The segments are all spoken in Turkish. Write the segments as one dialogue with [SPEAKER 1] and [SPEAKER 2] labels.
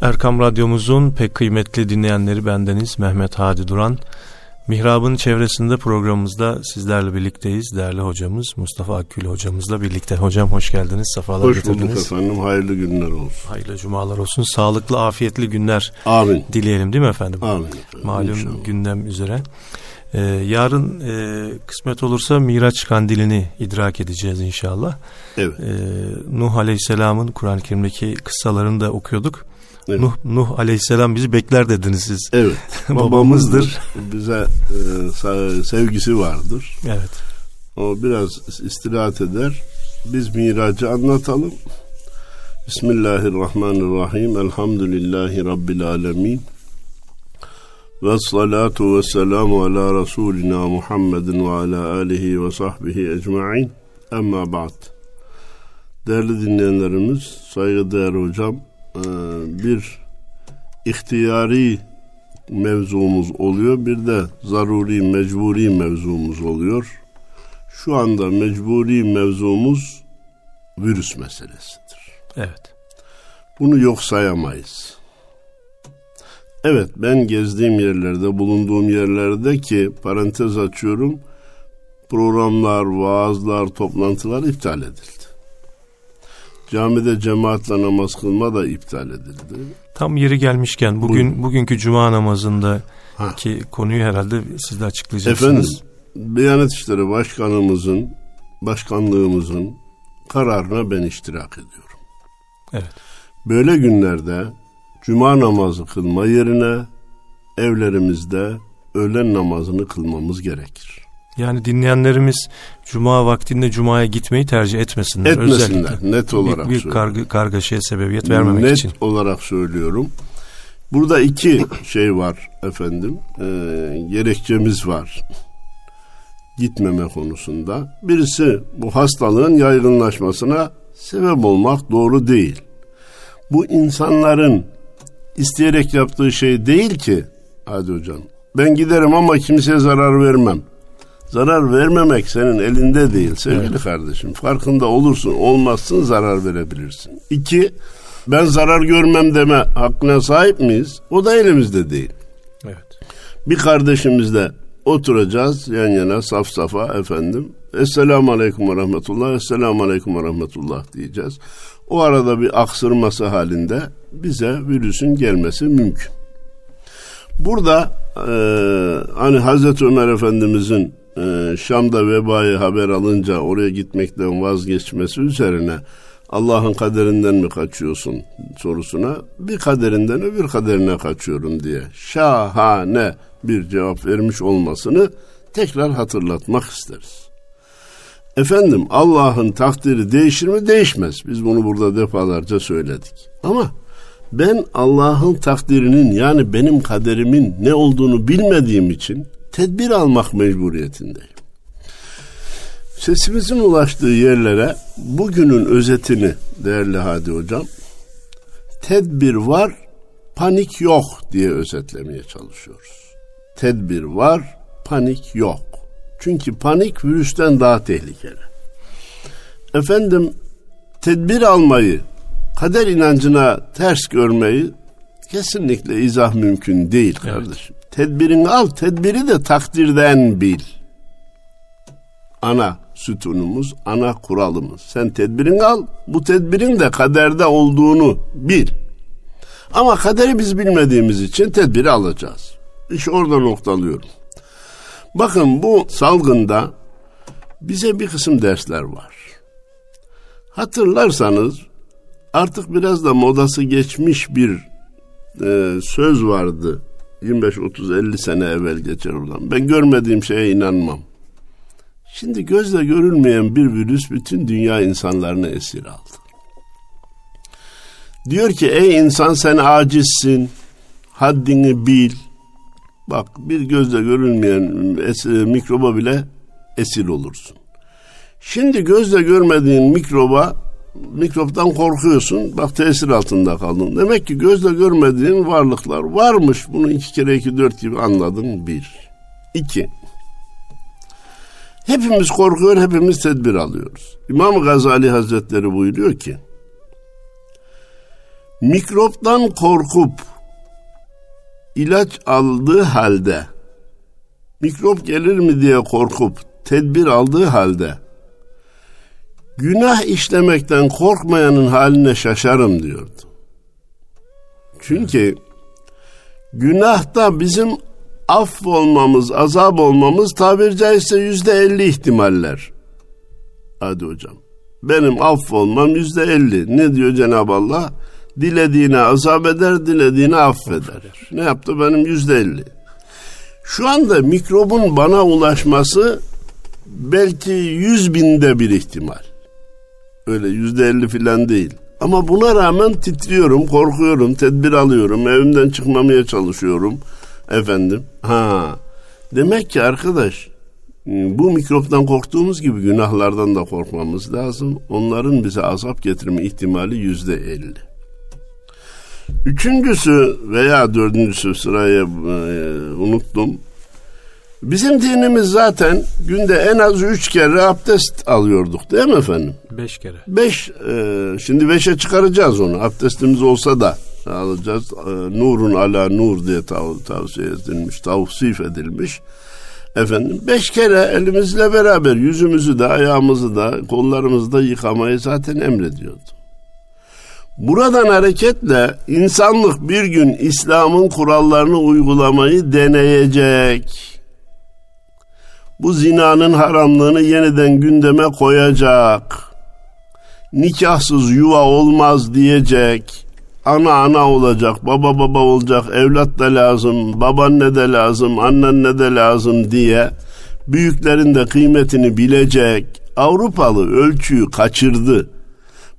[SPEAKER 1] Erkam Radyomuzun pek kıymetli dinleyenleri bendeniz Mehmet Hadi Duran. Mihrab'ın çevresinde programımızda sizlerle birlikteyiz. Değerli hocamız Mustafa Akgül hocamızla birlikte. Hocam hoş geldiniz, sefalar
[SPEAKER 2] hoş
[SPEAKER 1] getirdiniz.
[SPEAKER 2] Hoş bulduk efendim, hayırlı günler olsun.
[SPEAKER 1] Hayırlı cumalar olsun, sağlıklı, afiyetli günler
[SPEAKER 2] Amin.
[SPEAKER 1] dileyelim değil mi efendim?
[SPEAKER 2] Amin. Efendim,
[SPEAKER 1] Malum
[SPEAKER 2] inşallah.
[SPEAKER 1] gündem üzere. Ee, yarın e, kısmet olursa Miraç kandilini idrak edeceğiz inşallah.
[SPEAKER 2] Evet.
[SPEAKER 1] Ee, Nuh Aleyhisselam'ın Kur'an-ı Kerim'deki kıssalarını da okuyorduk.
[SPEAKER 2] Evet.
[SPEAKER 1] Nuh, Nuh Aleyhisselam bizi bekler dediniz siz.
[SPEAKER 2] Evet.
[SPEAKER 1] Babamızdır.
[SPEAKER 2] Bize e, sevgisi vardır.
[SPEAKER 1] Evet.
[SPEAKER 2] O biraz istirahat eder. Biz miracı anlatalım. Bismillahirrahmanirrahim. Elhamdülillahi Rabbil alemin. Ve salatu ve selamu ala Resulina Muhammedin ve ala alihi ve sahbihi ecma'in. Emma ba'd. Değerli dinleyenlerimiz, saygıdeğer hocam, bir ihtiyari mevzumuz oluyor. Bir de zaruri, mecburi mevzumuz oluyor. Şu anda mecburi mevzumuz virüs meselesidir.
[SPEAKER 1] Evet.
[SPEAKER 2] Bunu yok sayamayız. Evet ben gezdiğim yerlerde, bulunduğum yerlerde ki parantez açıyorum programlar, vaazlar, toplantılar iptal edildi. Camide cemaatle namaz kılma da iptal edildi.
[SPEAKER 1] Tam yeri gelmişken bugün
[SPEAKER 2] Buyurun.
[SPEAKER 1] bugünkü cuma namazında ki konuyu herhalde siz de açıklayacaksınız.
[SPEAKER 2] Efendim, Diyanet İşleri Başkanımızın, başkanlığımızın kararına ben iştirak ediyorum.
[SPEAKER 1] Evet.
[SPEAKER 2] Böyle günlerde cuma namazı kılma yerine evlerimizde öğlen namazını kılmamız gerekir.
[SPEAKER 1] Yani dinleyenlerimiz cuma vaktinde cumaya gitmeyi tercih etmesinler.
[SPEAKER 2] Etmesinler,
[SPEAKER 1] Özellikle.
[SPEAKER 2] net olarak
[SPEAKER 1] bir, bir
[SPEAKER 2] söylüyorum.
[SPEAKER 1] karga, kargaşaya sebebiyet vermemek
[SPEAKER 2] Net
[SPEAKER 1] için.
[SPEAKER 2] olarak söylüyorum. Burada iki şey var efendim. Ee, gerekçemiz var. Gitmeme konusunda. Birisi bu hastalığın yaygınlaşmasına sebep olmak doğru değil. Bu insanların isteyerek yaptığı şey değil ki. Hadi hocam. Ben giderim ama kimseye zarar vermem. Zarar vermemek senin elinde değil sevgili kardeşim. Farkında olursun, olmazsın zarar verebilirsin. İki, ben zarar görmem deme hakkına sahip miyiz? O da elimizde değil.
[SPEAKER 1] Evet.
[SPEAKER 2] Bir kardeşimizle oturacağız yan yana saf safa efendim. Esselamu Aleyküm ve Rahmetullah, Esselamu Aleyküm ve Rahmetullah diyeceğiz. O arada bir aksırması halinde bize virüsün gelmesi mümkün. Burada e, hani Hazreti Ömer Efendimizin e, Şam'da vebayı haber alınca oraya gitmekten vazgeçmesi üzerine Allah'ın kaderinden mi kaçıyorsun sorusuna bir kaderinden öbür kaderine kaçıyorum diye şahane bir cevap vermiş olmasını tekrar hatırlatmak isteriz. Efendim Allah'ın takdiri değişir mi? Değişmez. Biz bunu burada defalarca söyledik. Ama ben Allah'ın takdirinin yani benim kaderimin ne olduğunu bilmediğim için tedbir almak mecburiyetindeyim. Sesimizin ulaştığı yerlere bugünün özetini değerli Hadi Hocam tedbir var panik yok diye özetlemeye çalışıyoruz. Tedbir var panik yok. Çünkü panik virüsten daha tehlikeli. Efendim tedbir almayı kader inancına ters görmeyi kesinlikle izah mümkün değil kardeşim. Tedbirini al, tedbiri de takdirden bil. Ana sütunumuz, ana kuralımız. Sen tedbirini al, bu tedbirin de kaderde olduğunu bil. Ama kaderi biz bilmediğimiz için tedbiri alacağız. İş orada noktalıyorum. Bakın bu salgında bize bir kısım dersler var. Hatırlarsanız artık biraz da modası geçmiş bir e, söz vardı. 25 30 50 sene evvel geçer olan. Ben görmediğim şeye inanmam. Şimdi gözle görülmeyen bir virüs bütün dünya insanlarını esir aldı. Diyor ki ey insan sen acizsin. Haddini bil. Bak bir gözle görülmeyen esir, mikroba bile esir olursun. Şimdi gözle görmediğin mikroba mikroptan korkuyorsun. Bak tesir altında kaldın. Demek ki gözle görmediğin varlıklar varmış. Bunu iki kere iki dört gibi anladın. Bir. İki. Hepimiz korkuyor, hepimiz tedbir alıyoruz. İmam Gazali Hazretleri buyuruyor ki, mikroptan korkup ilaç aldığı halde mikrop gelir mi diye korkup tedbir aldığı halde günah işlemekten korkmayanın haline şaşarım diyordu. Çünkü günahta bizim aff olmamız, azap olmamız tabiri caizse yüzde elli ihtimaller. Hadi hocam. Benim aff olmam yüzde elli. Ne diyor Cenab-ı Allah? Dilediğine azap eder, dilediğine affeder. Ne yaptı? Benim yüzde elli. Şu anda mikrobun bana ulaşması belki yüz binde bir ihtimal. Öyle yüzde elli filan değil. Ama buna rağmen titriyorum, korkuyorum, tedbir alıyorum, evimden çıkmamaya çalışıyorum. Efendim, ha demek ki arkadaş bu mikroptan korktuğumuz gibi günahlardan da korkmamız lazım. Onların bize azap getirme ihtimali yüzde elli. Üçüncüsü veya dördüncüsü sırayı e, unuttum. Bizim dinimiz zaten günde en az üç kere abdest alıyorduk değil mi efendim?
[SPEAKER 1] Beş kere.
[SPEAKER 2] Beş, e, şimdi beşe çıkaracağız onu. Abdestimiz olsa da alacağız. E, nurun ala nur diye tav- tavsiye edilmiş, tavsif edilmiş. Efendim beş kere elimizle beraber yüzümüzü de ayağımızı da kollarımızı da yıkamayı zaten emrediyordu. Buradan hareketle insanlık bir gün İslam'ın kurallarını uygulamayı deneyecek. Bu zinanın haramlığını yeniden gündeme koyacak. Nikahsız yuva olmaz diyecek. Ana ana olacak, baba baba olacak, evlat da lazım, babaanne de lazım, annen de lazım diye büyüklerin de kıymetini bilecek. Avrupalı ölçüyü kaçırdı.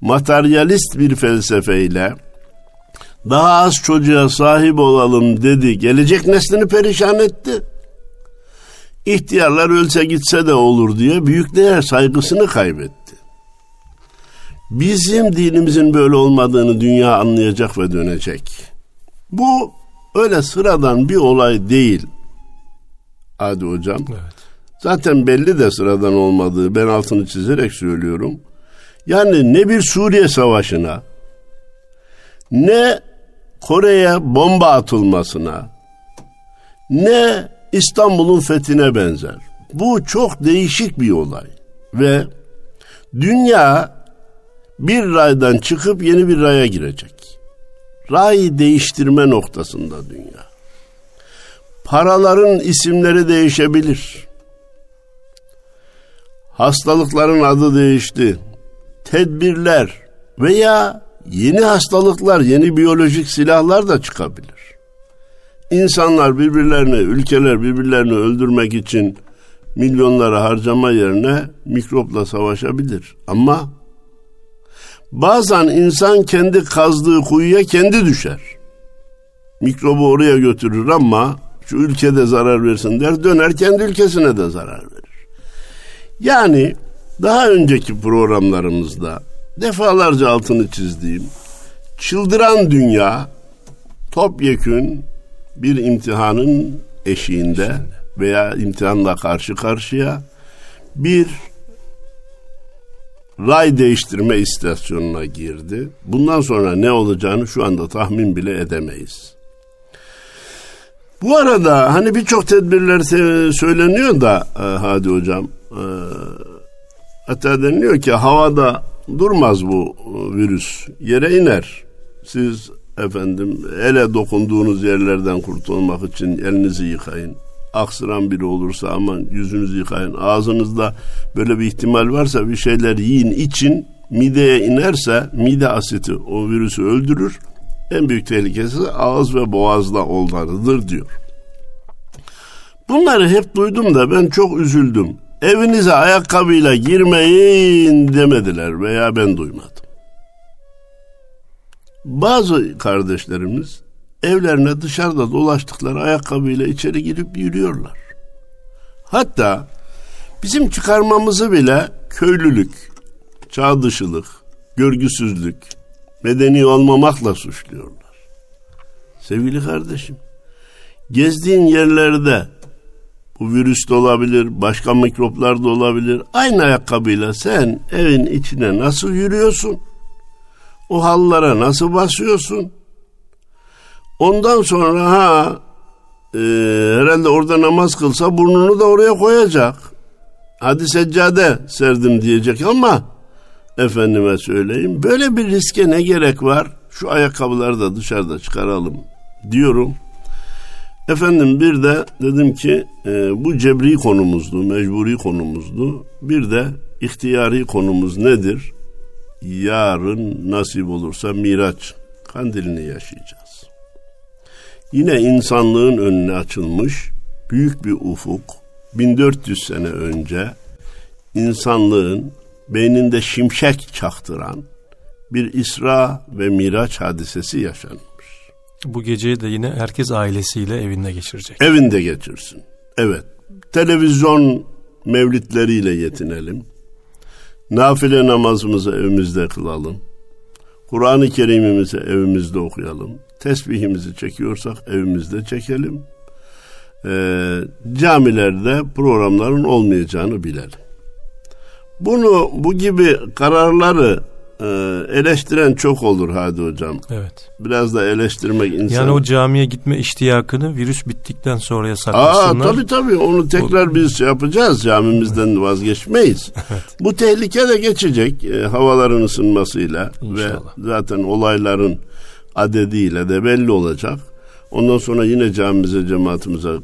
[SPEAKER 2] Materyalist bir felsefeyle daha az çocuğa sahip olalım dedi. Gelecek neslini perişan etti. İhtiyarlar ölse gitse de olur diye büyüklere saygısını kaybetti. Bizim dinimizin böyle olmadığını dünya anlayacak ve dönecek. Bu öyle sıradan bir olay değil. Hadi hocam.
[SPEAKER 1] Evet.
[SPEAKER 2] Zaten belli de sıradan olmadığı ben altını çizerek söylüyorum. Yani ne bir Suriye savaşına ne Kore'ye bomba atılmasına ne İstanbul'un fethine benzer. Bu çok değişik bir olay ve dünya bir raydan çıkıp yeni bir raya girecek. Ray değiştirme noktasında dünya. Paraların isimleri değişebilir. Hastalıkların adı değişti. Tedbirler veya yeni hastalıklar, yeni biyolojik silahlar da çıkabilir. İnsanlar birbirlerini, ülkeler birbirlerini öldürmek için milyonlara harcama yerine mikropla savaşabilir. Ama bazen insan kendi kazdığı kuyuya kendi düşer. Mikrobu oraya götürür ama şu ülkede zarar versin der döner kendi ülkesine de zarar verir. Yani daha önceki programlarımızda defalarca altını çizdiğim çıldıran dünya topyekün bir imtihanın eşiğinde veya imtihanla karşı karşıya bir ray değiştirme istasyonuna girdi. Bundan sonra ne olacağını şu anda tahmin bile edemeyiz. Bu arada hani birçok tedbirler söyleniyor da e, hadi hocam e, hatta deniliyor ki havada durmaz bu e, virüs yere iner. Siz efendim ele dokunduğunuz yerlerden kurtulmak için elinizi yıkayın. Aksıran biri olursa aman yüzünüzü yıkayın. Ağzınızda böyle bir ihtimal varsa bir şeyler yiyin için mideye inerse mide asiti o virüsü öldürür. En büyük tehlikesi ağız ve boğazda olanıdır diyor. Bunları hep duydum da ben çok üzüldüm. Evinize ayakkabıyla girmeyin demediler veya ben duymadım. Bazı kardeşlerimiz evlerine dışarıda dolaştıkları ayakkabıyla içeri girip yürüyorlar. Hatta bizim çıkarmamızı bile köylülük, çağ dışılık, görgüsüzlük, medeni olmamakla suçluyorlar. Sevgili kardeşim, gezdiğin yerlerde bu virüs de olabilir, başka mikroplar da olabilir. Aynı ayakkabıyla sen evin içine nasıl yürüyorsun? O hallara nasıl basıyorsun? Ondan sonra ha e, herhalde orada namaz kılsa burnunu da oraya koyacak. Hadi seccade serdim diyecek ama efendime söyleyeyim böyle bir riske ne gerek var? Şu ayakkabıları da dışarıda çıkaralım diyorum. Efendim bir de dedim ki e, bu cebri konumuzdu, mecburi konumuzdu. Bir de ihtiyari konumuz nedir? Yarın nasip olursa Miraç kandilini yaşayacağız. Yine insanlığın önüne açılmış büyük bir ufuk 1400 sene önce insanlığın beyninde şimşek çaktıran bir İsra ve Miraç hadisesi yaşanmış.
[SPEAKER 1] Bu geceyi de yine herkes ailesiyle evinde geçirecek.
[SPEAKER 2] Evinde geçirsin. Evet. Televizyon mevlitleriyle yetinelim. Nafile namazımızı evimizde kılalım. Kur'an-ı Kerim'imizi evimizde okuyalım. Tesbihimizi çekiyorsak evimizde çekelim. Ee, camilerde programların olmayacağını bilelim. Bunu bu gibi kararları e, eleştiren çok olur Hadi Hocam.
[SPEAKER 1] Evet.
[SPEAKER 2] Biraz da eleştirmek insan.
[SPEAKER 1] Yani o camiye gitme iştiyakını virüs bittikten sonraya
[SPEAKER 2] Aa
[SPEAKER 1] saklasınlar.
[SPEAKER 2] tabii tabii onu tekrar biz şey yapacağız camimizden vazgeçmeyiz.
[SPEAKER 1] Evet.
[SPEAKER 2] Bu tehlike de geçecek e, havaların ısınmasıyla ve
[SPEAKER 1] İnşallah.
[SPEAKER 2] zaten olayların adediyle de belli olacak. Ondan sonra yine camimize cemaatimize e,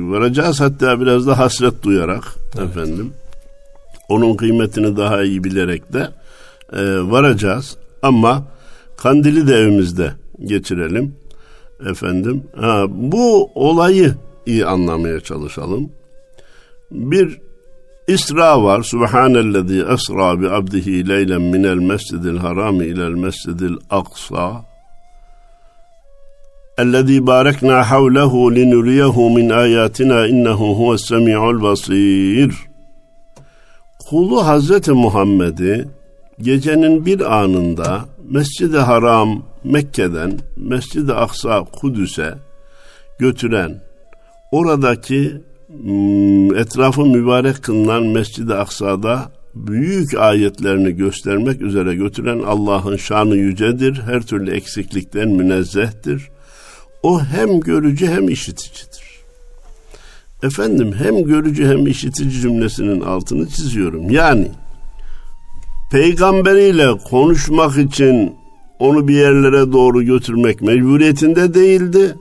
[SPEAKER 2] varacağız hatta biraz da hasret duyarak efendim. Onun kıymetini daha iyi bilerek de e, varacağız ama kandili de evimizde geçirelim efendim. Ha, bu olayı iyi anlamaya çalışalım. Bir İsra var. Subhanellezi esra bi abdihi leylen minel mescidil harami ilel mescidil aksa. Ellezî barekna havlehu linuriyehu min ayatina innehu huves semi'ul basir. Kulu Hazreti Muhammed'i gecenin bir anında Mescid-i Haram Mekke'den Mescid-i Aksa Kudüs'e götüren oradaki mm, etrafı mübarek kılınan Mescid-i Aksa'da büyük ayetlerini göstermek üzere götüren Allah'ın şanı yücedir. Her türlü eksiklikten münezzehtir. O hem görücü hem işiticidir. Efendim hem görücü hem işitici cümlesinin altını çiziyorum. Yani peygamberiyle konuşmak için onu bir yerlere doğru götürmek mecburiyetinde değildi.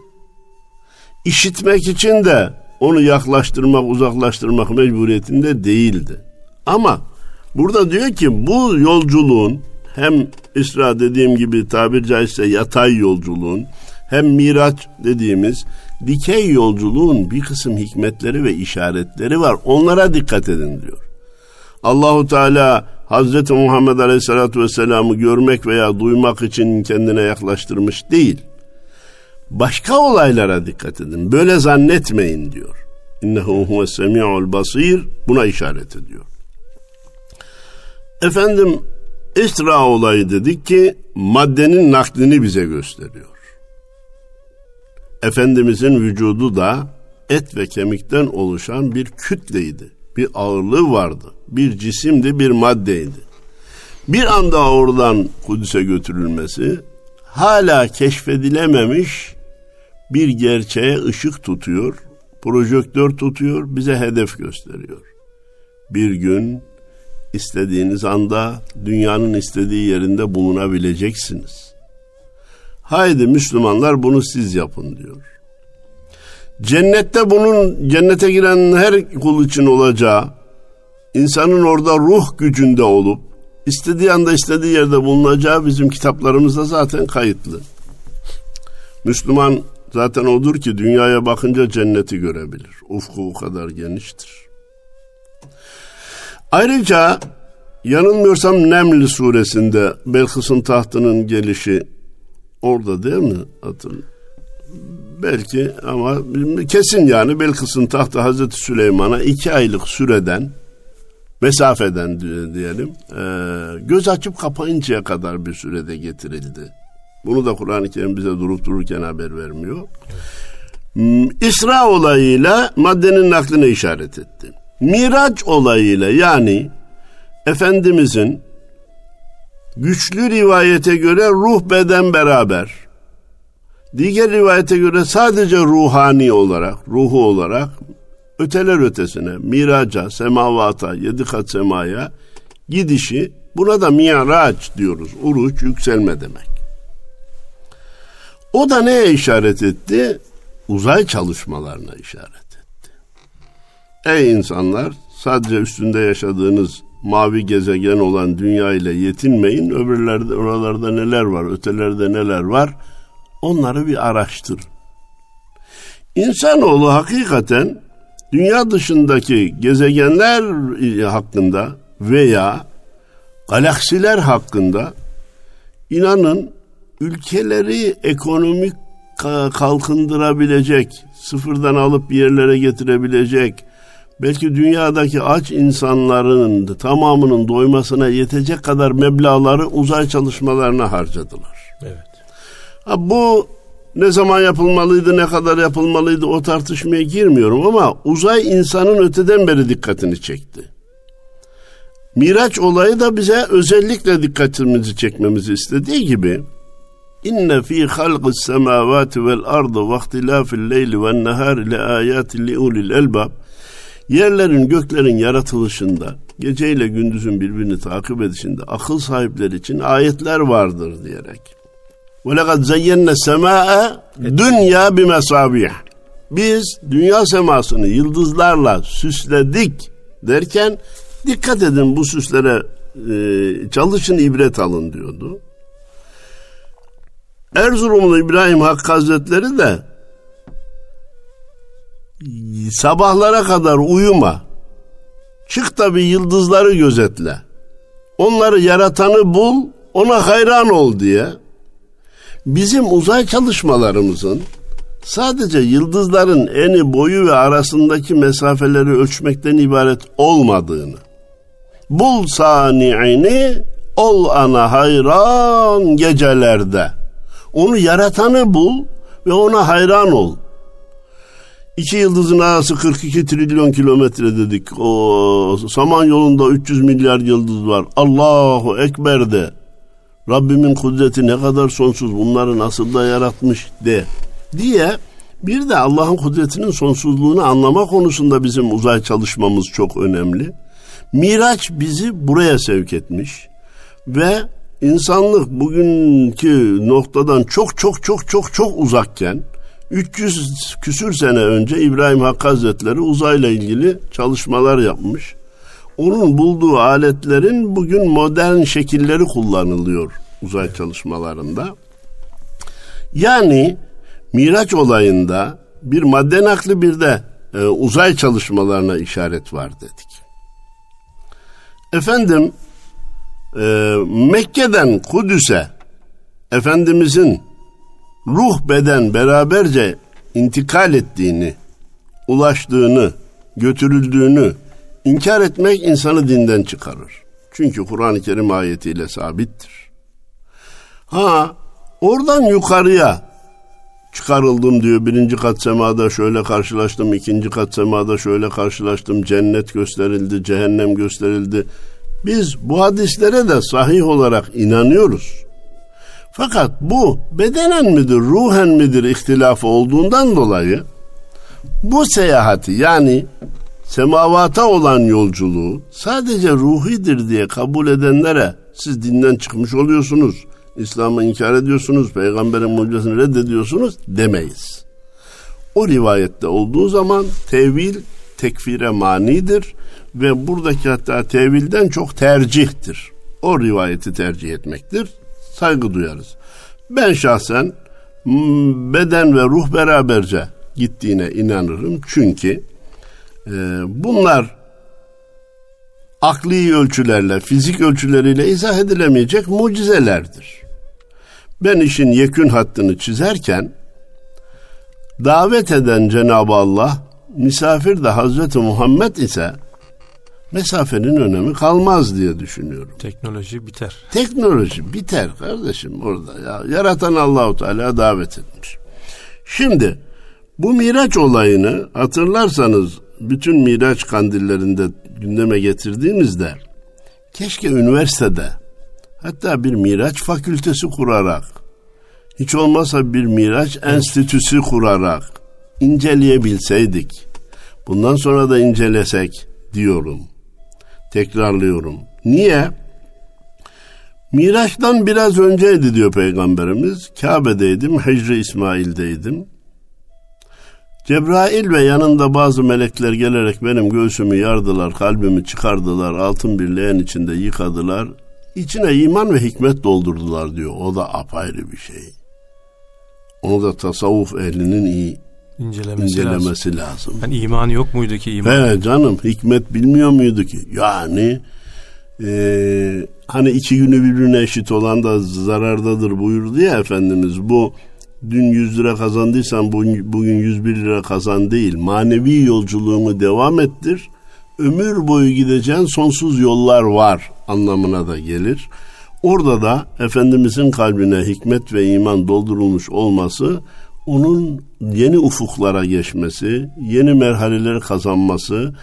[SPEAKER 2] İşitmek için de onu yaklaştırmak, uzaklaştırmak mecburiyetinde değildi. Ama burada diyor ki bu yolculuğun hem İsra dediğim gibi tabir caizse yatay yolculuğun hem Miraç dediğimiz dikey yolculuğun bir kısım hikmetleri ve işaretleri var. Onlara dikkat edin diyor. Allahu Teala Hazreti Muhammed Aleyhisselatü Vesselam'ı görmek veya duymak için kendine yaklaştırmış değil. Başka olaylara dikkat edin. Böyle zannetmeyin diyor. İnnehu huves semi'ul basir buna işaret ediyor. Efendim İsra olayı dedik ki maddenin naklini bize gösteriyor. Efendimizin vücudu da et ve kemikten oluşan bir kütleydi. Bir ağırlığı vardı. Bir cisimdi, bir maddeydi. Bir anda oradan Kudüs'e götürülmesi hala keşfedilememiş bir gerçeğe ışık tutuyor, projektör tutuyor, bize hedef gösteriyor. Bir gün istediğiniz anda dünyanın istediği yerinde bulunabileceksiniz. Haydi Müslümanlar bunu siz yapın diyor. Cennette bunun cennete giren her kul için olacağı, insanın orada ruh gücünde olup istediği anda istediği yerde bulunacağı bizim kitaplarımızda zaten kayıtlı. Müslüman zaten odur ki dünyaya bakınca cenneti görebilir. Ufku o kadar geniştir. Ayrıca yanılmıyorsam Neml suresinde Belkıs'ın tahtının gelişi orada değil mi? Hatırlıyorum. Belki ama kesin yani Belkıs'ın tahtı Hazreti Süleyman'a iki aylık süreden mesafeden diyelim e, göz açıp kapayıncaya kadar bir sürede getirildi. Bunu da Kur'an-ı Kerim bize durup dururken haber vermiyor. Evet. İsra olayıyla maddenin nakline işaret etti. Miraç olayıyla yani Efendimizin Güçlü rivayete göre ruh beden beraber. Diğer rivayete göre sadece ruhani olarak, ruhu olarak öteler ötesine, miraca, semavata, yedi kat semaya gidişi buna da miraç diyoruz. Uruç, yükselme demek. O da neye işaret etti? Uzay çalışmalarına işaret etti. Ey insanlar sadece üstünde yaşadığınız mavi gezegen olan dünya ile yetinmeyin. Öbürlerde oralarda neler var, ötelerde neler var onları bir araştır. İnsanoğlu hakikaten dünya dışındaki gezegenler hakkında veya galaksiler hakkında inanın ülkeleri ekonomik kalkındırabilecek, sıfırdan alıp bir yerlere getirebilecek, belki dünyadaki aç insanların tamamının doymasına yetecek kadar meblaları uzay çalışmalarına harcadılar.
[SPEAKER 1] Evet.
[SPEAKER 2] Ha, bu ne zaman yapılmalıydı, ne kadar yapılmalıydı o tartışmaya girmiyorum ama uzay insanın öteden beri dikkatini çekti. Miraç olayı da bize özellikle dikkatimizi çekmemizi istediği gibi İnne fi halqis semavati vel ardı ve ihtilafil leyli ven nehari le ayatin li ulil elbab Yerlerin göklerin yaratılışında geceyle gündüzün birbirini takip edişinde akıl sahipleri için ayetler vardır diyerek. Ve lekad zeyyenne semâe dünya bimesabih. Biz dünya semasını yıldızlarla süsledik derken dikkat edin bu süslere e, çalışın ibret alın diyordu. Erzurumlu İbrahim Hakkı Hazretleri de sabahlara kadar uyuma. Çık da bir yıldızları gözetle. Onları yaratanı bul, ona hayran ol diye. Bizim uzay çalışmalarımızın sadece yıldızların eni boyu ve arasındaki mesafeleri ölçmekten ibaret olmadığını, bul sani'ini, ol ana hayran gecelerde. Onu yaratanı bul ve ona hayran ol. İki yıldızın arası 42 trilyon kilometre dedik. O saman yolunda 300 milyar yıldız var. Allahu Ekber de. Rabbimin kudreti ne kadar sonsuz bunları nasıl da yaratmış de diye bir de Allah'ın kudretinin sonsuzluğunu anlama konusunda bizim uzay çalışmamız çok önemli. Miraç bizi buraya sevk etmiş ve insanlık bugünkü noktadan çok çok çok çok çok uzakken 300 küsür sene önce İbrahim Hakkı Hazretleri uzayla ilgili çalışmalar yapmış. Onun bulduğu aletlerin bugün modern şekilleri kullanılıyor uzay çalışmalarında. Yani Miraç olayında bir madde nakli bir de e, uzay çalışmalarına işaret var dedik. Efendim e, Mekke'den Kudüs'e Efendimizin ruh beden beraberce intikal ettiğini, ulaştığını, götürüldüğünü inkar etmek insanı dinden çıkarır. Çünkü Kur'an-ı Kerim ayetiyle sabittir. Ha oradan yukarıya çıkarıldım diyor. Birinci kat semada şöyle karşılaştım, ikinci kat semada şöyle karşılaştım. Cennet gösterildi, cehennem gösterildi. Biz bu hadislere de sahih olarak inanıyoruz. Fakat bu bedenen midir, ruhen midir ihtilafı olduğundan dolayı bu seyahati yani semavata olan yolculuğu sadece ruhidir diye kabul edenlere siz dinden çıkmış oluyorsunuz. İslam'ı inkar ediyorsunuz, peygamberin mucizesini reddediyorsunuz demeyiz. O rivayette olduğu zaman tevil tekfire manidir ve buradaki hatta tevilden çok tercihtir. O rivayeti tercih etmektir saygı duyarız. Ben şahsen beden ve ruh beraberce gittiğine inanırım. Çünkü e, bunlar akli ölçülerle, fizik ölçüleriyle izah edilemeyecek mucizelerdir. Ben işin yekün hattını çizerken davet eden Cenab-ı Allah, misafir de Hazreti Muhammed ise mesafenin önemi kalmaz diye düşünüyorum.
[SPEAKER 1] Teknoloji biter.
[SPEAKER 2] Teknoloji biter kardeşim orada ya. Yaratan Allahu Teala davet etmiş. Şimdi bu Miraç olayını hatırlarsanız bütün Miraç kandillerinde gündeme getirdiğimizde keşke üniversitede hatta bir Miraç fakültesi kurarak, hiç olmazsa bir Miraç enstitüsü kurarak inceleyebilseydik, bundan sonra da incelesek diyorum. Tekrarlıyorum. Niye? Miraç'tan biraz önceydi diyor Peygamberimiz. Kabe'deydim, Hicri İsmail'deydim. Cebrail ve yanında bazı melekler gelerek benim göğsümü yardılar, kalbimi çıkardılar, altın bir leğen içinde yıkadılar. İçine iman ve hikmet doldurdular diyor. O da apayrı bir şey. Onu da tasavvuf ehlinin iyi incelemesi, incelemesi lazım. lazım.
[SPEAKER 1] Yani iman yok muydu ki iman?
[SPEAKER 2] He canım hikmet bilmiyor muydu ki? Yani e, hani iki günü birbirine eşit olan da zarardadır buyurdu ya Efendimiz. Bu dün 100 lira kazandıysan bugün 101 lira kazan değil. Manevi yolculuğunu devam ettir. Ömür boyu gideceğin sonsuz yollar var anlamına da gelir. Orada da Efendimizin kalbine hikmet ve iman doldurulmuş olması onun yeni ufuklara geçmesi, yeni merhaleleri kazanması,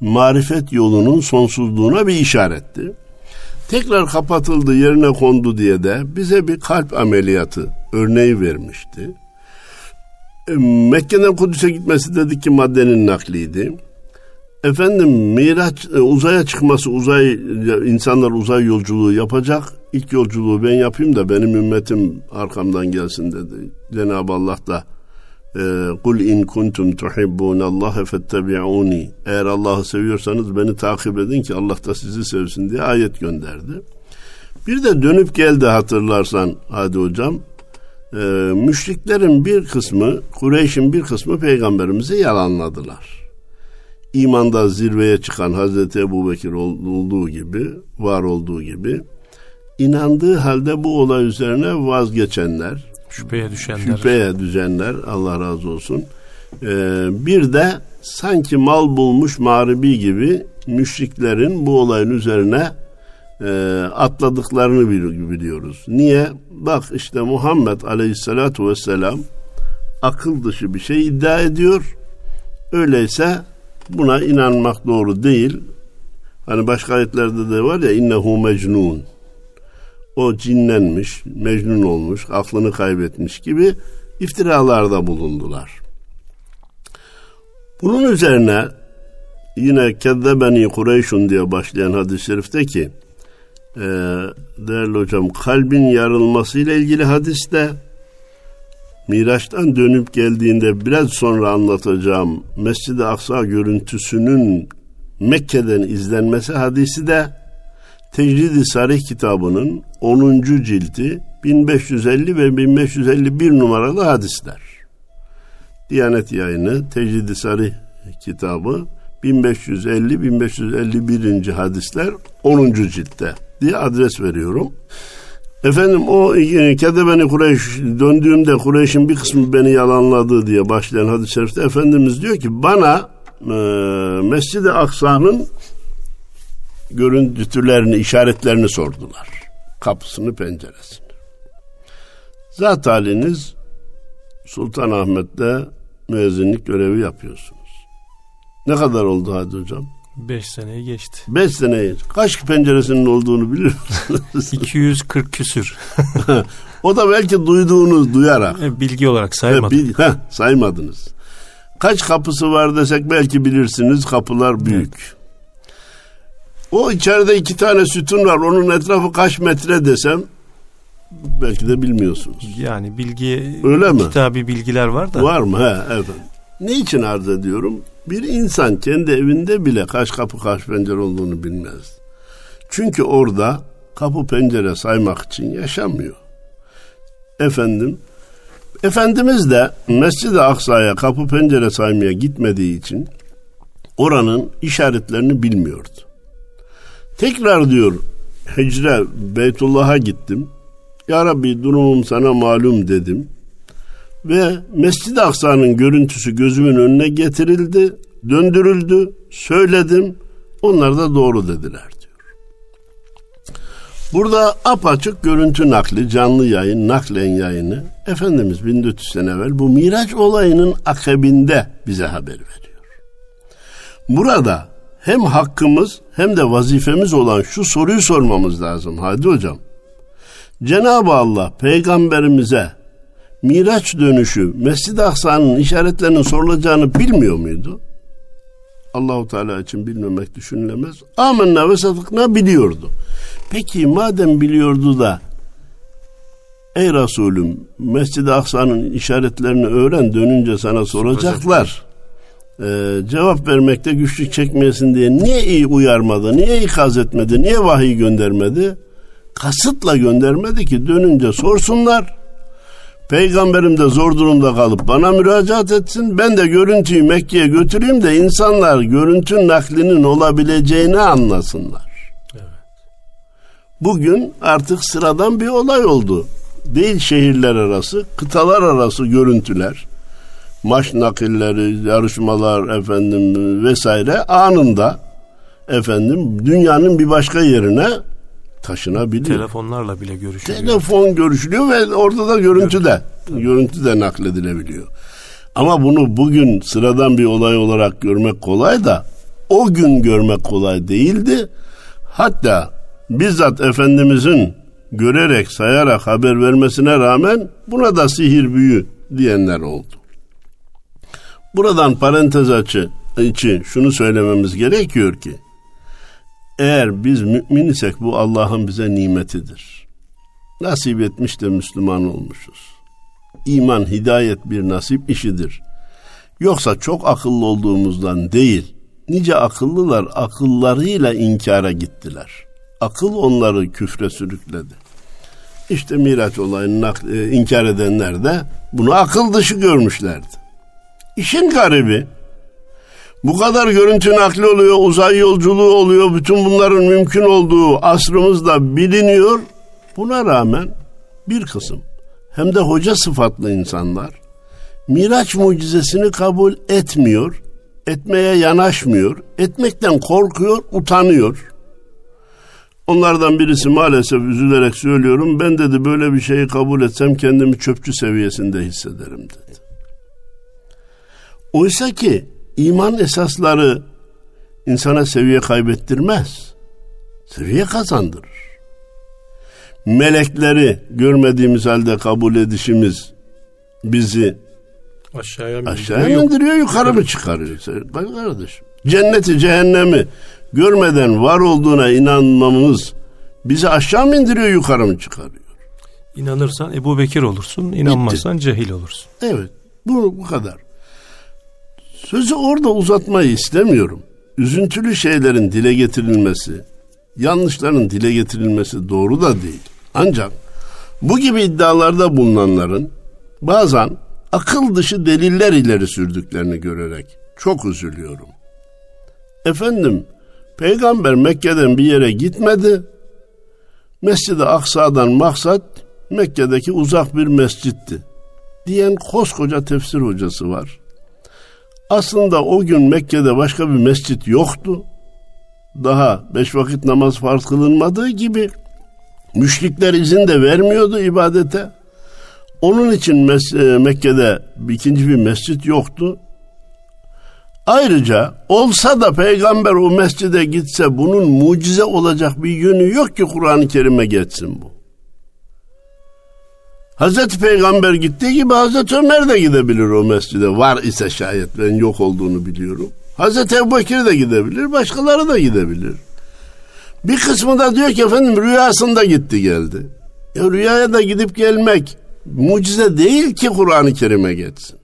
[SPEAKER 2] marifet yolunun sonsuzluğuna bir işaretti. Tekrar kapatıldı, yerine kondu diye de bize bir kalp ameliyatı örneği vermişti. E, Mekke'den Kudüs'e gitmesi dedik ki maddenin nakliydi. Efendim Miraç e, uzaya çıkması uzay insanlar uzay yolculuğu yapacak. İlk yolculuğu ben yapayım da benim ümmetim arkamdan gelsin dedi. Cenab-ı Allah da Kul in kuntum tuhibbunallaha fettebi'uni. Eğer Allah'ı seviyorsanız beni takip edin ki Allah da sizi sevsin diye ayet gönderdi. Bir de dönüp geldi hatırlarsan hadi hocam. E, müşriklerin bir kısmı, Kureyş'in bir kısmı peygamberimizi yalanladılar. İmanda zirveye çıkan Hazreti Ebu Bekir olduğu gibi, var olduğu gibi inandığı halde bu olay üzerine vazgeçenler,
[SPEAKER 1] şüpheye düşenler,
[SPEAKER 2] şüpheye düşenler Allah razı olsun. Ee, bir de sanki mal bulmuş mağribi gibi müşriklerin bu olayın üzerine e, atladıklarını biliyoruz. Niye? Bak işte Muhammed Aleyhisselatu Vesselam akıl dışı bir şey iddia ediyor. Öyleyse buna inanmak doğru değil. Hani başka ayetlerde de var ya innehu mecnun o cinlenmiş, mecnun olmuş, aklını kaybetmiş gibi iftiralarda bulundular. Bunun üzerine yine kezzebeni Kureyşun diye başlayan hadis-i şerifte ki e, değerli hocam kalbin yarılması ile ilgili hadiste Miraç'tan dönüp geldiğinde biraz sonra anlatacağım Mescid-i Aksa görüntüsünün Mekke'den izlenmesi hadisi de Tecrid-i Sarih kitabının 10. cildi 1550 ve 1551 numaralı hadisler. Diyanet yayını Tecrid-i Sarih kitabı 1550-1551. hadisler 10. ciltte diye adres veriyorum. Efendim o e, Kedebeni Kureyş döndüğümde Kureyş'in bir kısmı beni yalanladı diye başlayan hadis-i şerifte Efendimiz diyor ki bana e, Mescid-i Aksa'nın görüntülerini, işaretlerini sordular. Kapısını, penceresini. Zat haliniz Sultanahmet'te müezzinlik görevi yapıyorsunuz. Ne kadar oldu hadi hocam?
[SPEAKER 1] Beş seneyi geçti.
[SPEAKER 2] Beş seneyi. Kaç penceresinin olduğunu biliyor musunuz?
[SPEAKER 1] 240 küsür.
[SPEAKER 2] o da belki duyduğunuz duyarak.
[SPEAKER 1] E, bilgi olarak saymadım. Bil,
[SPEAKER 2] heh, saymadınız. Kaç kapısı var desek belki bilirsiniz. Kapılar büyük. Evet. O içeride iki tane sütun var. Onun etrafı kaç metre desem belki de bilmiyorsunuz.
[SPEAKER 1] Yani bilgi Öyle mi? kitabi bilgiler var da.
[SPEAKER 2] Var mı? He, evet. Ne için arz ediyorum? Bir insan kendi evinde bile kaç kapı kaç pencere olduğunu bilmez. Çünkü orada kapı pencere saymak için yaşamıyor. Efendim, Efendimiz de Mescid-i Aksa'ya kapı pencere saymaya gitmediği için oranın işaretlerini bilmiyordu. Tekrar diyor Hicre Beytullah'a gittim. Ya Rabbi durumum sana malum dedim. Ve Mescid-i Aksa'nın görüntüsü gözümün önüne getirildi, döndürüldü, söyledim. Onlar da doğru dediler diyor. Burada apaçık görüntü nakli, canlı yayın, naklen yayını Efendimiz 1400 sene evvel bu Miraç olayının akabinde bize haber veriyor. Burada hem hakkımız hem de vazifemiz olan şu soruyu sormamız lazım. Hadi hocam. Cenab-ı Allah peygamberimize Miraç dönüşü Mescid-i Aksa'nın işaretlerinin sorulacağını bilmiyor muydu? Allahu Teala için bilmemek düşünülemez. Amenna ve sadıkna biliyordu. Peki madem biliyordu da Ey Resulüm Mescid-i Aksa'nın işaretlerini öğren dönünce sana soracaklar. Ee, cevap vermekte güçlük çekmeyesin diye niye iyi uyarmadı, niye ikaz etmedi, niye vahiy göndermedi? Kasıtla göndermedi ki dönünce sorsunlar. Peygamberim de zor durumda kalıp bana müracaat etsin. Ben de görüntüyü Mekke'ye götüreyim de insanlar görüntü naklinin olabileceğini anlasınlar. Evet. Bugün artık sıradan bir olay oldu. Değil şehirler arası, kıtalar arası görüntüler, maç nakilleri, yarışmalar efendim vesaire anında efendim dünyanın bir başka yerine taşınabiliyor.
[SPEAKER 1] Telefonlarla bile görüşülüyor.
[SPEAKER 2] Telefon görüşülüyor ve orada da görüntü de görüntü de nakledilebiliyor. Ama bunu bugün sıradan bir olay olarak görmek kolay da o gün görmek kolay değildi. Hatta bizzat Efendimizin görerek, sayarak haber vermesine rağmen buna da sihir büyü diyenler oldu. Buradan parantez açı için şunu söylememiz gerekiyor ki eğer biz mümin isek bu Allah'ın bize nimetidir. Nasip etmiş de Müslüman olmuşuz. İman, hidayet bir nasip işidir. Yoksa çok akıllı olduğumuzdan değil, nice akıllılar akıllarıyla inkara gittiler. Akıl onları küfre sürükledi. İşte Miraç olayını e, inkar edenler de bunu akıl dışı görmüşlerdi. İşin garibi bu kadar görüntü nakli oluyor, uzay yolculuğu oluyor, bütün bunların mümkün olduğu asrımızda biliniyor. Buna rağmen bir kısım hem de hoca sıfatlı insanlar Miraç mucizesini kabul etmiyor, etmeye yanaşmıyor, etmekten korkuyor, utanıyor. Onlardan birisi maalesef üzülerek söylüyorum, ben dedi böyle bir şeyi kabul etsem kendimi çöpçü seviyesinde hissederim dedi. Oysa ki iman esasları insana seviye kaybettirmez. Seviye kazandırır. Melekleri görmediğimiz halde kabul edişimiz bizi aşağıya mı aşağıya indiriyor, indiriyor yukarı mı çıkarıyor? Bak kardeşim. Cenneti, cehennemi görmeden var olduğuna inanmamız bizi aşağı mı indiriyor, yukarı mı çıkarıyor?
[SPEAKER 1] İnanırsan Ebu Bekir olursun, inanmazsan Bitti. cehil olursun.
[SPEAKER 2] Evet, bu, bu kadar. Sözü orada uzatmayı istemiyorum. Üzüntülü şeylerin dile getirilmesi, yanlışların dile getirilmesi doğru da değil. Ancak bu gibi iddialarda bulunanların bazen akıl dışı deliller ileri sürdüklerini görerek çok üzülüyorum. Efendim, peygamber Mekke'den bir yere gitmedi. Mescid-i Aksa'dan maksat Mekke'deki uzak bir mescitti diyen koskoca tefsir hocası var. Aslında o gün Mekke'de başka bir mescit yoktu. Daha beş vakit namaz farz kılınmadığı gibi müşrikler izin de vermiyordu ibadete. Onun için Mes- e, Mekke'de ikinci bir mescit yoktu. Ayrıca olsa da peygamber o mescide gitse bunun mucize olacak bir yönü yok ki Kur'an-ı Kerim'e geçsin bu. Hazreti Peygamber gittiği gibi Hazreti Ömer de gidebilir o mescide. Var ise şayet ben yok olduğunu biliyorum. Hazreti Ebubekir de gidebilir, başkaları da gidebilir. Bir kısmı da diyor ki efendim rüyasında gitti geldi. Ya rüyaya da gidip gelmek mucize değil ki Kur'an-ı Kerim'e geçsin.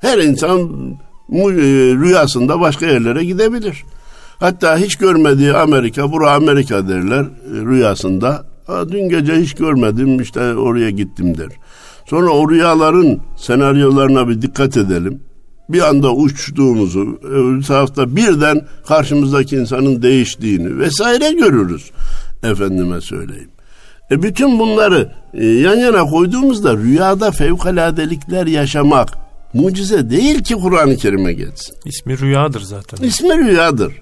[SPEAKER 2] Her insan e, rüyasında başka yerlere gidebilir. Hatta hiç görmediği Amerika, bura Amerika derler e, rüyasında Ha, dün gece hiç görmedim işte oraya gittim der. Sonra o rüyaların senaryolarına bir dikkat edelim. Bir anda uçtuğumuzu, öbür tarafta birden karşımızdaki insanın değiştiğini vesaire görürüz. Efendime söyleyeyim. E bütün bunları e, yan yana koyduğumuzda rüyada fevkaladelikler yaşamak mucize değil ki Kur'an-ı Kerim'e geçsin.
[SPEAKER 1] İsmi rüyadır zaten.
[SPEAKER 2] İsmi rüyadır.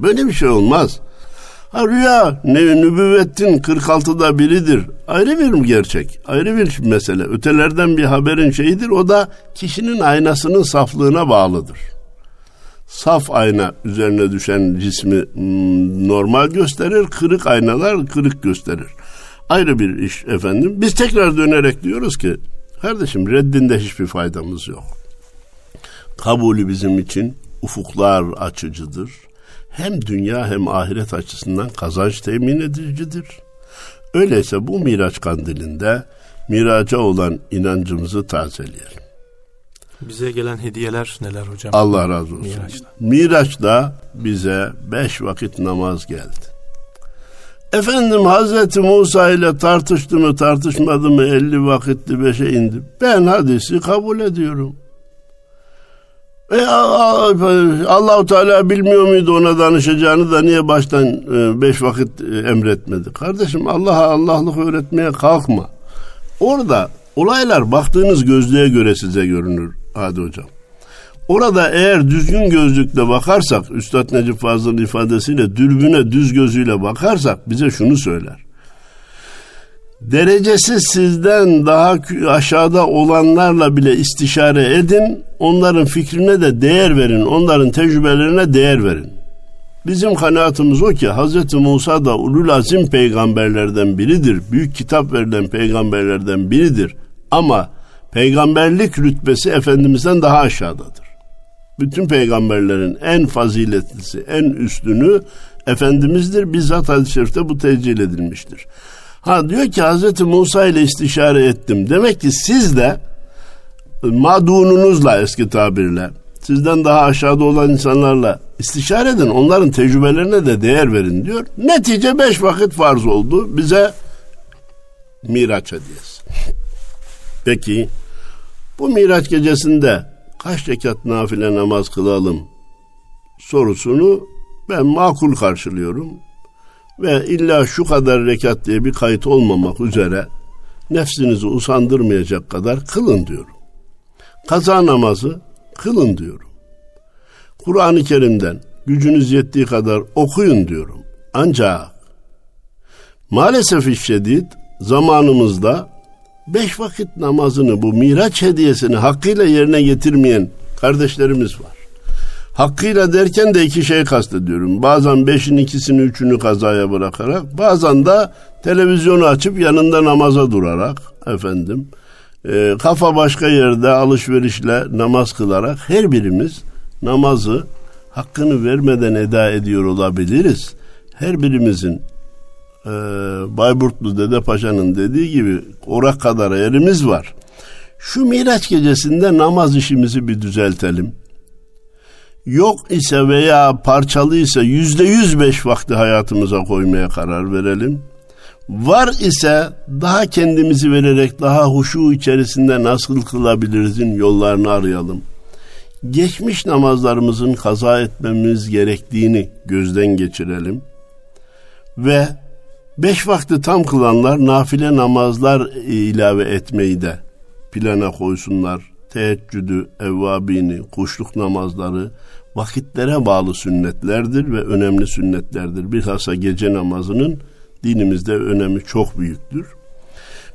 [SPEAKER 2] Böyle bir şey olmaz. Ha rüya ne, nübüvvetin 46'da biridir. Ayrı bir gerçek. Ayrı bir mesele. Ötelerden bir haberin şeyidir. O da kişinin aynasının saflığına bağlıdır. Saf ayna üzerine düşen cismi hmm, normal gösterir. Kırık aynalar kırık gösterir. ayrı bir iş efendim. Biz tekrar dönerek diyoruz ki kardeşim reddinde hiçbir faydamız yok. Kabulü bizim için ufuklar açıcıdır. Hem dünya hem ahiret açısından kazanç temin edicidir. Öyleyse bu Miraç kandilinde miraca olan inancımızı tazeleyelim.
[SPEAKER 1] Bize gelen hediyeler neler hocam?
[SPEAKER 2] Allah razı olsun. Miraç'ta. Miraç'ta bize beş vakit namaz geldi. Efendim Hazreti Musa ile tartıştı mı tartışmadı mı elli vakitti beşe indi. Ben hadisi kabul ediyorum. E, Allahu Teala bilmiyor muydu ona danışacağını da niye baştan e, beş vakit e, emretmedi? Kardeşim Allah'a Allah'lık öğretmeye kalkma. Orada olaylar baktığınız gözlüğe göre size görünür Hadi hocam. Orada eğer düzgün gözlükle bakarsak, Üstad Necip Fazıl'ın ifadesiyle dürbüne düz gözüyle bakarsak bize şunu söyler. Derecesi sizden daha aşağıda olanlarla bile istişare edin, onların fikrine de değer verin, onların tecrübelerine değer verin. Bizim kanaatimiz o ki Hz. Musa da ulul azim peygamberlerden biridir. Büyük kitap verilen peygamberlerden biridir. Ama peygamberlik rütbesi Efendimiz'den daha aşağıdadır. Bütün peygamberlerin en faziletlisi, en üstünü Efendimiz'dir. Bizzat hadis-i şerifte bu tecil edilmiştir. Ha diyor ki Hz. Musa ile istişare ettim. Demek ki siz de madununuzla eski tabirle sizden daha aşağıda olan insanlarla istişare edin. Onların tecrübelerine de değer verin diyor. Netice beş vakit farz oldu. Bize Miraç hediyesi. Peki bu Miraç gecesinde kaç rekat nafile namaz kılalım sorusunu ben makul karşılıyorum. Ve illa şu kadar rekat diye bir kayıt olmamak üzere nefsinizi usandırmayacak kadar kılın diyorum. Kaza namazı kılın diyorum. Kur'an-ı Kerim'den gücünüz yettiği kadar okuyun diyorum. Ancak maalesef işledid zamanımızda beş vakit namazını bu miraç hediyesini hakkıyla yerine getirmeyen kardeşlerimiz var. Hakkıyla derken de iki şey kastediyorum. Bazen beşin ikisini üçünü kazaya bırakarak bazen de televizyonu açıp yanında namaza durarak efendim e, kafa başka yerde alışverişle namaz kılarak her birimiz namazı hakkını vermeden eda ediyor olabiliriz. Her birimizin e, Bayburtlu Dede Paşa'nın dediği gibi orak kadar yerimiz var. Şu Miraç gecesinde namaz işimizi bir düzeltelim. Yok ise veya parçalı ise yüzde yüz beş vakti hayatımıza koymaya karar verelim. Var ise daha kendimizi vererek daha huşu içerisinde nasıl kılabilirizin yollarını arayalım. Geçmiş namazlarımızın kaza etmemiz gerektiğini gözden geçirelim. Ve Beş vakti tam kılanlar nafile namazlar ilave etmeyi de plana koysunlar. Teheccüdü, evvabini, kuşluk namazları vakitlere bağlı sünnetlerdir ve önemli sünnetlerdir. Bilhassa gece namazının dinimizde önemi çok büyüktür.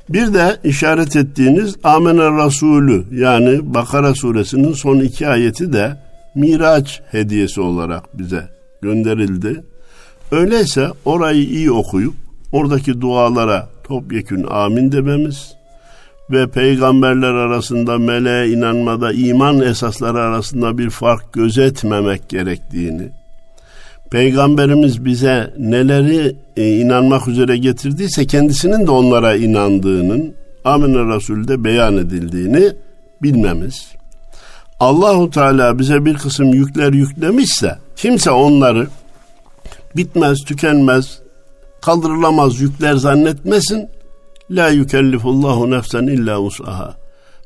[SPEAKER 2] Bir de işaret ettiğiniz Amener Rasulü yani Bakara suresinin son iki ayeti de Miraç hediyesi olarak bize gönderildi. Öyleyse orayı iyi okuyup oradaki dualara topyekün amin dememiz ve peygamberler arasında meleğe inanmada iman esasları arasında bir fark gözetmemek gerektiğini, peygamberimiz bize neleri e, inanmak üzere getirdiyse kendisinin de onlara inandığının Amin Resul'de beyan edildiğini bilmemiz. Allahu Teala bize bir kısım yükler yüklemişse kimse onları bitmez, tükenmez, kaldırılamaz yükler zannetmesin. La yükellifullahu nefsen illa usaha.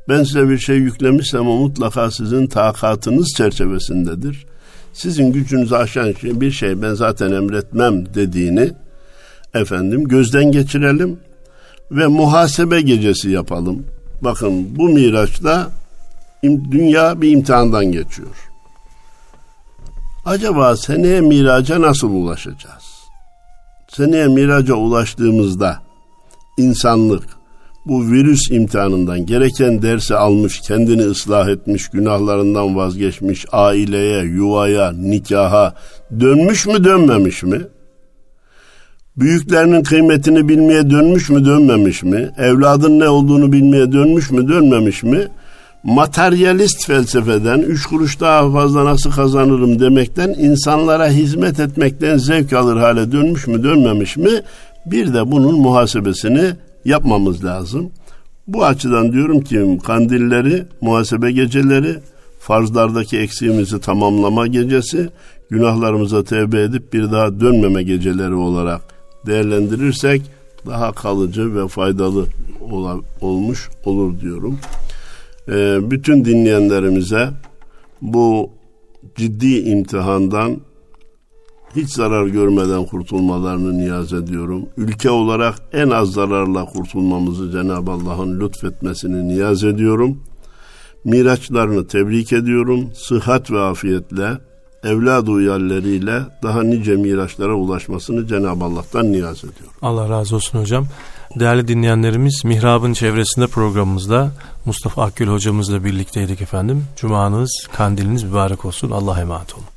[SPEAKER 2] Ben size bir şey yüklemişsem o mutlaka sizin takatınız çerçevesindedir. Sizin gücünüzü aşan şey, bir şey ben zaten emretmem dediğini efendim gözden geçirelim ve muhasebe gecesi yapalım. Bakın bu miraçta dünya bir imtihandan geçiyor. Acaba seneye miraca nasıl ulaşacağız? seneye miraca ulaştığımızda insanlık bu virüs imtihanından gereken dersi almış, kendini ıslah etmiş, günahlarından vazgeçmiş, aileye, yuvaya, nikaha dönmüş mü dönmemiş mi? Büyüklerinin kıymetini bilmeye dönmüş mü dönmemiş mi? Evladın ne olduğunu bilmeye dönmüş mü dönmemiş mi? Materyalist felsefeden üç kuruş daha fazla nasıl kazanırım demekten insanlara hizmet etmekten zevk alır hale dönmüş mü dönmemiş mi? Bir de bunun muhasebesini yapmamız lazım. Bu açıdan diyorum ki kandilleri, muhasebe geceleri, farzlardaki eksiğimizi tamamlama gecesi, günahlarımıza tevbe edip bir daha dönmeme geceleri olarak değerlendirirsek daha kalıcı ve faydalı olmuş olur diyorum. Ee, bütün dinleyenlerimize bu ciddi imtihandan hiç zarar görmeden kurtulmalarını niyaz ediyorum. Ülke olarak en az zararla kurtulmamızı Cenab-ı Allah'ın lütfetmesini niyaz ediyorum. Miraçlarını tebrik ediyorum. Sıhhat ve afiyetle, evlad uyarlarıyla daha nice miraçlara ulaşmasını Cenab-ı Allah'tan niyaz ediyorum.
[SPEAKER 1] Allah razı olsun hocam. Değerli dinleyenlerimiz Mihrab'ın çevresinde programımızda Mustafa Akgül hocamızla birlikteydik efendim. Cumanız, kandiliniz mübarek olsun. Allah'a emanet olun.